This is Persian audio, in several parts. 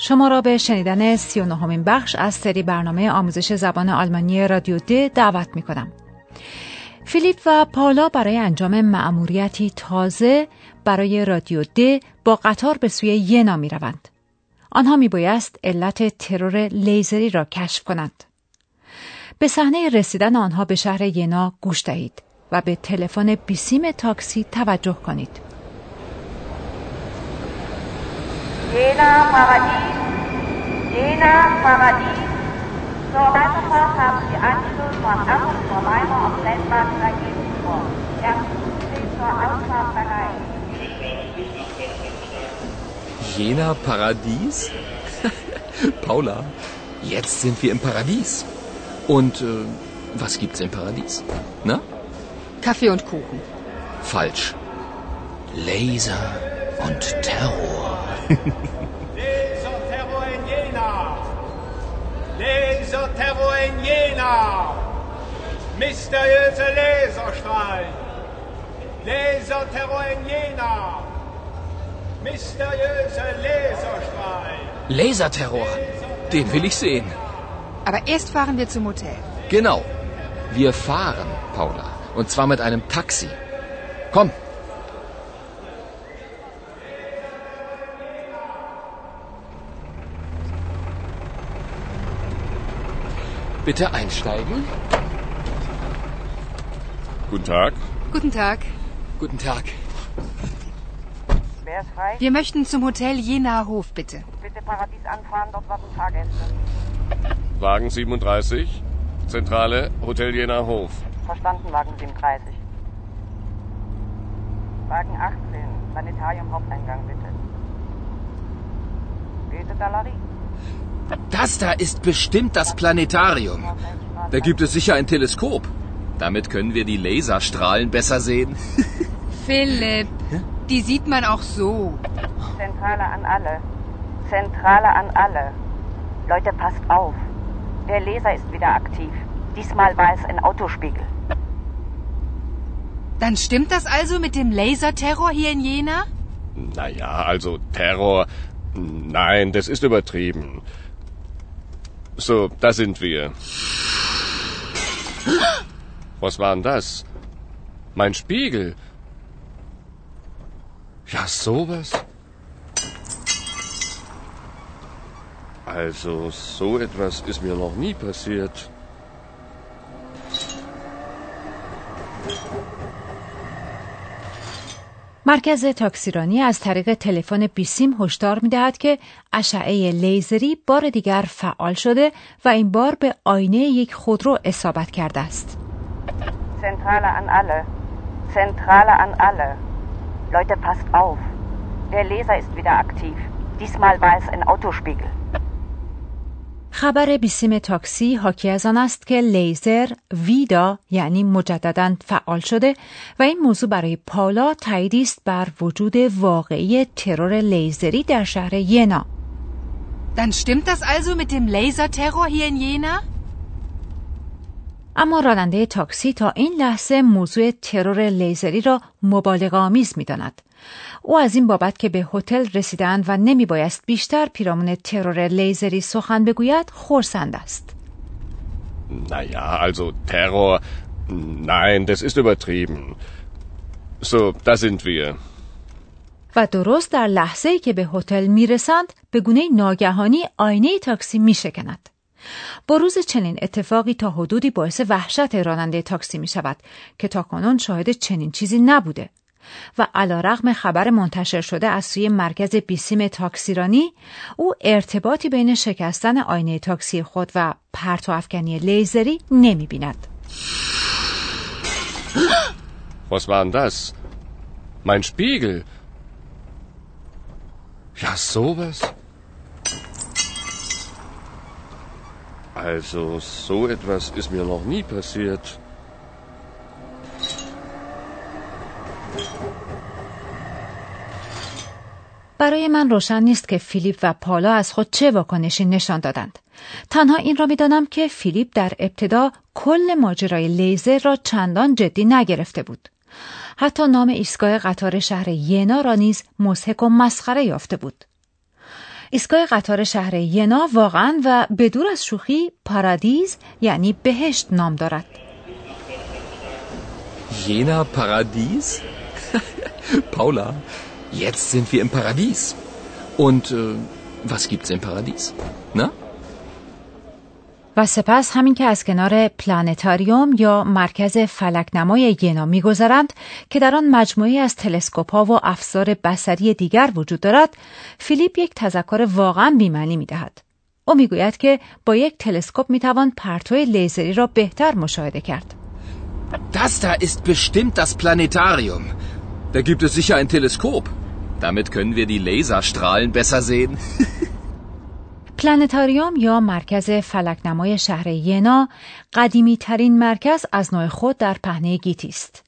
شما را به شنیدن سی و نهمین بخش از سری برنامه آموزش زبان آلمانی رادیو د دعوت می کنم. فیلیپ و پاولا برای انجام مأموریتی تازه برای رادیو د با قطار به سوی ینا می روند. آنها می بایست علت ترور لیزری را کشف کنند. به صحنه رسیدن آنها به شهر ینا گوش دهید و به تلفن بیسیم تاکسی توجه کنید. Jena Paradies, Jena Paradies. Zur Weiterfahrt haben Sie Anschluss von Assen zur Weimar auf Rennbahn Regensburg. Erstens steht zur Ausfahrt bereit. Jena Paradies? Paula, jetzt sind wir im Paradies. Und äh, was gibt's im Paradies? Na? Kaffee und Kuchen. Falsch. Laser und Terror. Laserterror in Jena! Laserterror in Jena! Mysteriöse Laserstrahlen! Laserterror in Jena! Mysteriöse Laserstrahlen! Laserterror. Den will ich sehen. Aber erst fahren wir zum Hotel. Genau. Wir fahren, Paula. Und zwar mit einem Taxi. Komm. Bitte einsteigen. Guten Tag. Guten Tag. Guten Tag. Wer ist frei? Wir möchten zum Hotel Jena Hof, bitte. Bitte Paradies anfahren, dort warten Fahrgäste. Wagen 37. Zentrale Hotel Jena Hof. Verstanden, Wagen 37. Wagen 18, Planetarium Haupteingang, bitte. Bitte, Dalerie. Das da ist bestimmt das Planetarium. Da gibt es sicher ein Teleskop. Damit können wir die Laserstrahlen besser sehen. Philipp, die sieht man auch so. Zentrale an alle. Zentrale an alle. Leute, passt auf. Der Laser ist wieder aktiv. Diesmal war es ein Autospiegel. Dann stimmt das also mit dem Laserterror hier in Jena? Naja, also Terror. Nein, das ist übertrieben. So, da sind wir. Was war denn das? Mein Spiegel. Ja, sowas. Also, so etwas ist mir noch nie passiert. مرکز تاکسیرانی از طریق تلفن بیسیم هشدار می‌دهد که اشعه لیزری بار دیگر فعال شده و این بار به آینه یک خودرو اصابت کرده است. Zentrale an alle. Zentrale an alle. Leute, passt auf. Der Laser ist wieder aktiv. Diesmal war es ein Autospiegel. خبر بیسیم تاکسی حاکی از آن است که لیزر ویدا یعنی مجددا فعال شده و این موضوع برای پالا تاییدی است بر وجود واقعی ترور لیزری در شهر ینا. Dann stimmt das also mit dem Laserterror hier in Jena? اما راننده تاکسی تا این لحظه موضوع ترور لیزری را مبالغه آمیز می داند. او از این بابت که به هتل رسیدند و نمی بایست بیشتر پیرامون ترور لیزری سخن بگوید خورسند است. Naja, also Terror. Nein, das ist übertrieben. So, da sind wir. و درست در لحظه ای که به هتل می رسند به گونه ناگهانی آینه تاکسی می شکند. بروز چنین اتفاقی تا حدودی باعث وحشت راننده تاکسی می شود که تاکنون شاهد چنین چیزی نبوده و علا رغم خبر منتشر شده از سوی مرکز بیسیم تاکسیرانی او ارتباطی بین شکستن آینه تاکسی خود و پرتو افکنی لیزری نمی بیند. Was war das? Mein Spiegel. Ja, sowas. Also, so etwas ist mir noch nie passiert. برای من روشن نیست که فیلیپ و پالا از خود چه واکنشی نشان دادند. تنها این را می‌دانم که فیلیپ در ابتدا کل ماجرای لیزر را چندان جدی نگرفته بود. حتی نام ایستگاه قطار شهر ینا را نیز مضحک و مسخره یافته بود. ایستگاه قطار شهر ینا واقعا و بدور از شوخی پارادیز یعنی بهشت نام دارد ینا پارادیز؟ پاولا، jetzt sind wir im Paradies. Und äh, was gibt's im Paradies? Na, و سپس همین که از کنار پلانتاریوم یا مرکز فلکنمای ینا میگذرند که در آن مجموعی از تلسکوپ ها و افزار بصری دیگر وجود دارد فیلیپ یک تذکر واقعا بیمعنی می‌دهد او می‌گوید که با یک تلسکوپ می‌توان پرتو لیزری را بهتر مشاهده کرد Das da ist bestimmt das Planetarium. Da gibt es sicher ein Teleskop. Damit können wir die Laserstrahlen besser sehen. پلانتاریوم یا مرکز فلکنمای شهر ینا قدیمی ترین مرکز از نوع خود در پهنه گیتی است.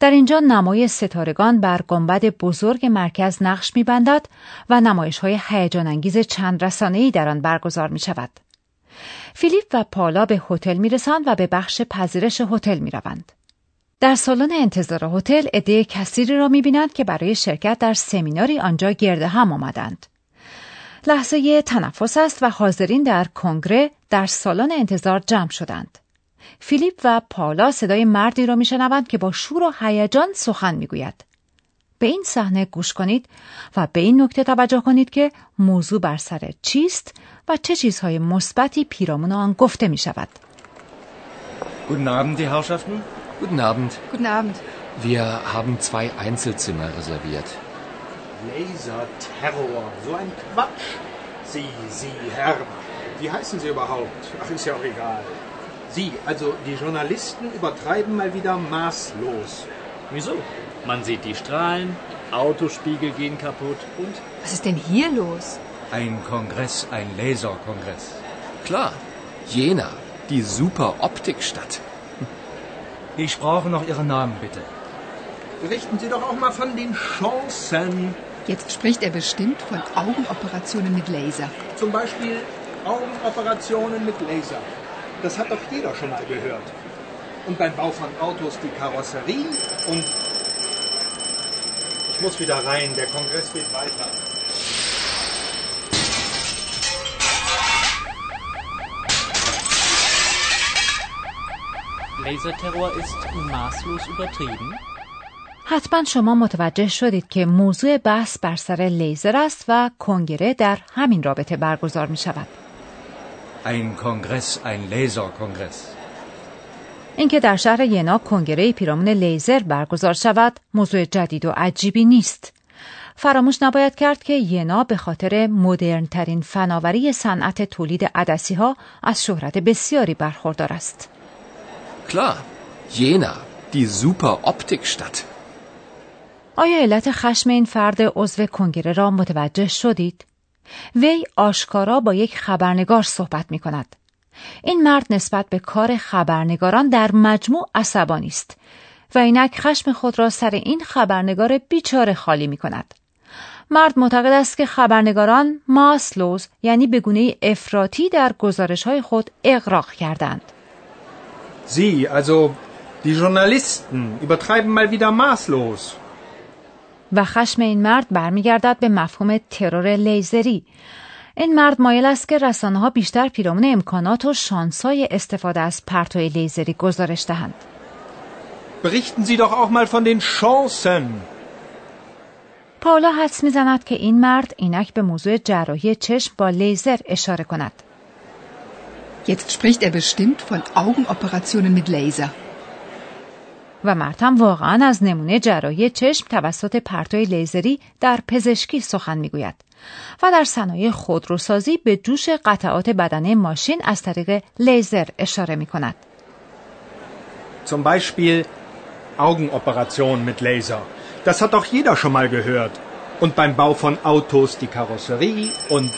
در اینجا نمای ستارگان بر گنبد بزرگ مرکز نقش میبندد و نمایش های هیجان انگیز چند رسانه‌ای در آن برگزار می شود. فیلیپ و پالا به هتل می رسند و به بخش پذیرش هتل می روند. در سالن انتظار هتل عده کثیری را می بینند که برای شرکت در سمیناری آنجا گرد هم آمدند. لحظه تنفس است و حاضرین در کنگره در سالن انتظار جمع شدند. فیلیپ و پالا صدای مردی را میشنوند که با شور و هیجان سخن می‌گوید. به این صحنه گوش کنید و به این نکته توجه کنید که موضوع بر سر چیست و چه چیزهای مثبتی پیرامون آن گفته می شود. Guten Abend, die Herrschaften. Guten Abend. Guten Abend. Wir haben zwei Einzelzimmer reserviert. Laserterror, so ein Quatsch. Sie, Sie, Herr, wie heißen Sie überhaupt? Ach, ist ja auch egal. Sie, also die Journalisten übertreiben mal wieder maßlos. Wieso? Man sieht die Strahlen, Autospiegel gehen kaputt und Was ist denn hier los? ein Kongress, ein Laserkongress. Klar, Jena, die super Optikstadt. Ich brauche noch Ihren Namen, bitte. Berichten Sie doch auch mal von den Chancen. Jetzt spricht er bestimmt von Augenoperationen mit Laser. Zum Beispiel Augenoperationen mit Laser. Das hat doch jeder schon mal gehört. Und beim Bau von Autos die Karosserie und... Ich muss wieder rein, der Kongress geht weiter. Laserterror ist maßlos übertrieben. حتما شما متوجه شدید که موضوع بحث بر سر لیزر است و کنگره در همین رابطه برگزار می شود. Ein Kongress, ein Laserkongress. اینکه در شهر ینا کنگره پیرامون لیزر برگزار شود موضوع جدید و عجیبی نیست. فراموش نباید کرد که ینا به خاطر مدرنترین فناوری صنعت تولید عدسی ها از شهرت بسیاری برخوردار است. Klar, Jena, die super Optikstadt. آیا علت خشم این فرد عضو کنگره را متوجه شدید؟ وی آشکارا با یک خبرنگار صحبت می کند. این مرد نسبت به کار خبرنگاران در مجموع عصبانی است و اینک خشم خود را سر این خبرنگار بیچاره خالی می کند. مرد معتقد است که خبرنگاران ماسلوز یعنی به گونه افراطی در گزارش های خود اغراق کردند. Sie, also die Journalisten, übertreiben mal wieder maßlos. و خشم این مرد برمیگردد به مفهوم ترور لیزری این مرد مایل است که رسانه ها بیشتر پیرامون امکانات و شانسای استفاده از پرتوی لیزری گزارش دهند Berichten Sie doch auch mal von den Chancen. پاولا حدس می‌زند که این مرد اینک به موضوع جراحی چشم با لیزر اشاره کند Jetzt spricht er bestimmt von Augenoperationen mit Laser. و مرد هم واقعا از نمونه جراحی چشم توسط پرتوی لیزری در پزشکی سخن می‌گوید و در صنایع خودروسازی به جوش قطعات بدنه ماشین از طریق لیزر اشاره می کند. Zum Beispiel Augenoperation mit Laser. Das hat doch jeder schon mal gehört. Und beim Bau von Autos die Karosserie und...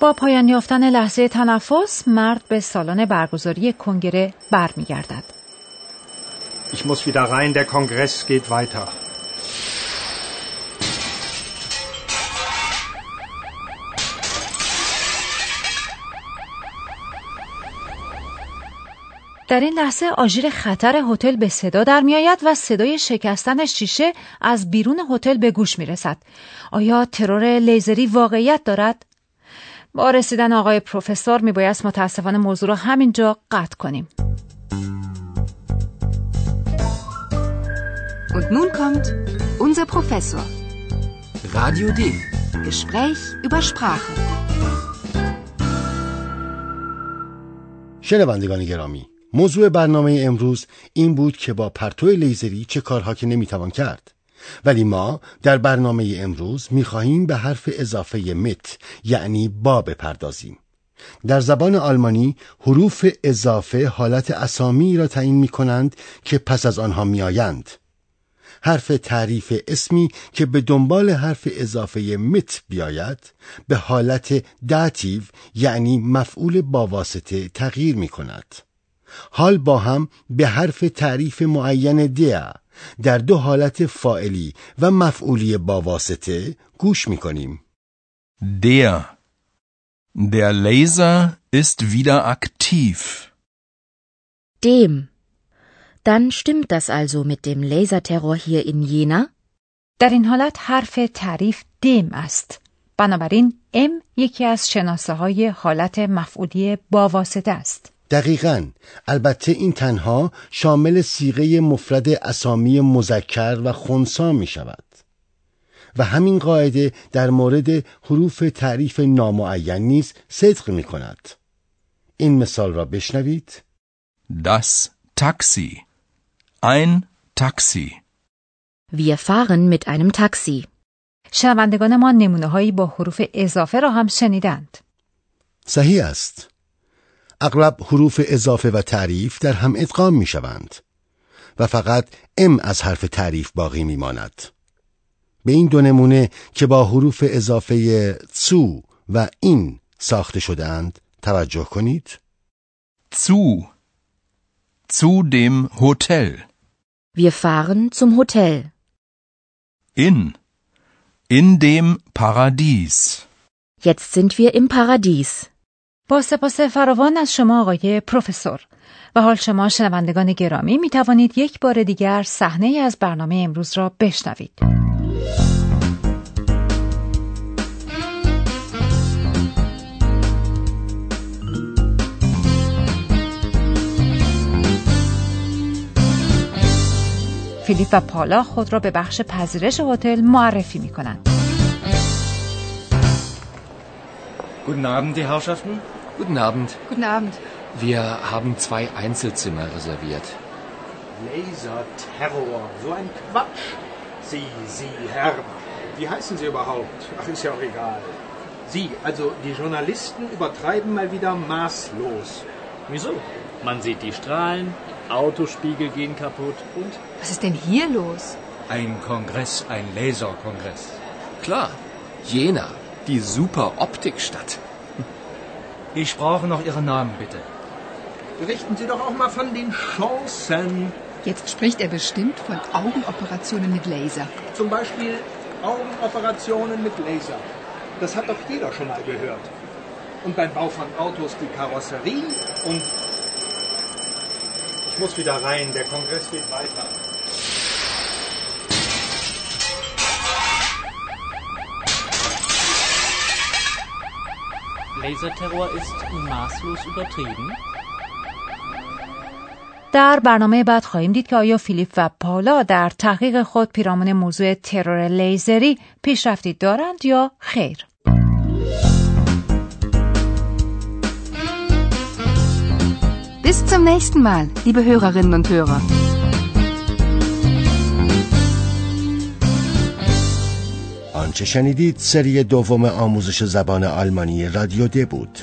با پایان یافتن لحظه تنفس مرد به سالن برگزاری کنگره برمیگردد. Ich muss wieder rein, der Kongress geht weiter. در این لحظه آژیر خطر هتل به صدا در می آید و صدای شکستن شیشه از بیرون هتل به گوش می رسد. آیا ترور لیزری واقعیت دارد؟ با رسیدن آقای پروفسور می باید متاسفانه موضوع را همینجا قطع کنیم. Und nun kommt unser Professor. Radio D. Gespräch über Sprache. شنوندگان گرامی موضوع برنامه امروز این بود که با پرتو لیزری چه کارها که نمی‌توان کرد ولی ما در برنامه امروز می‌خواهیم به حرف اضافه مت یعنی با بپردازیم در زبان آلمانی حروف اضافه حالت اسامی را تعیین می کنند که پس از آنها میآیند حرف تعریف اسمی که به دنبال حرف اضافه مت بیاید به حالت داتیو یعنی مفعول با واسطه تغییر می کند حال با هم به حرف تعریف معین دیا در دو حالت فائلی و مفعولی با واسطه گوش می کنیم. Der. Der Laser ist wieder aktiv. Dem. Dann stimmt das also mit dem Laserterror hier in Jena? در این حالت حرف تعریف دم است. بنابراین ام یکی از شناسه های حالت مفعولی با واسطه است. دقیقا البته این تنها شامل سیغه مفرد اسامی مذکر و خونسا می شود و همین قاعده در مورد حروف تعریف نامعین نیز صدق می کند این مثال را بشنوید Das Taxi. Ein Taxi. Wir fahren mit einem Taxi. شنوندگان ما نمونه هایی با حروف اضافه را هم شنیدند. صحیح است اغلب حروف اضافه و تعریف در هم ادغام می شوند و فقط ام از حرف تعریف باقی می ماند. به این دو نمونه که با حروف اضافه سو و این ساخته شدهاند توجه کنید. Zu. Zu dem Hotel. Wir fahren zum Hotel. In. In dem Paradies. Jetzt sind wir im Paradies. با سپاس فراوان از شما آقای پروفسور و حال شما شنوندگان گرامی می توانید یک بار دیگر صحنه از برنامه امروز را بشنوید. فیلیپ و پالا خود را به بخش پذیرش هتل معرفی می کنند. Guten Abend, die Herrschaften. Guten Abend. Guten Abend. Wir haben zwei Einzelzimmer reserviert. Laserterror, so ein Quatsch. Sie, Sie, Herr, wie heißen Sie überhaupt? Ach, ist ja auch egal. Sie, also die Journalisten übertreiben mal wieder maßlos. Wieso? Man sieht die Strahlen, Autospiegel gehen kaputt und Was ist denn hier los? Ein Kongress, ein Laserkongress. Klar, Jena, die super Optikstadt. Ich brauche noch Ihren Namen, bitte. Berichten Sie doch auch mal von den Chancen. Jetzt spricht er bestimmt von Augenoperationen mit Laser. Zum Beispiel Augenoperationen mit Laser. Das hat doch jeder schon mal gehört. Und beim Bau von Autos die Karosserie und... Muss wieder rein, der Kongress geht weiter. Laserterror ist maßlos übertrieben? در برنامه بعد خواهیم دید که آیا فیلیپ و پالا در تحقیق خود پیرامون موضوع ترور لیزری پیشرفتی دارند یا خیر. Bis zum nächsten Mal, liebe Hörerinnen und Hörer. آنچه شنیدید سری دوم آموزش زبان آلمانی رادیو د بود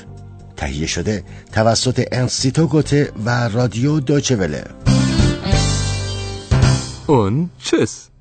تهیه شده توسط انستیتو گوته و رادیو دوچه وله Und tschüss.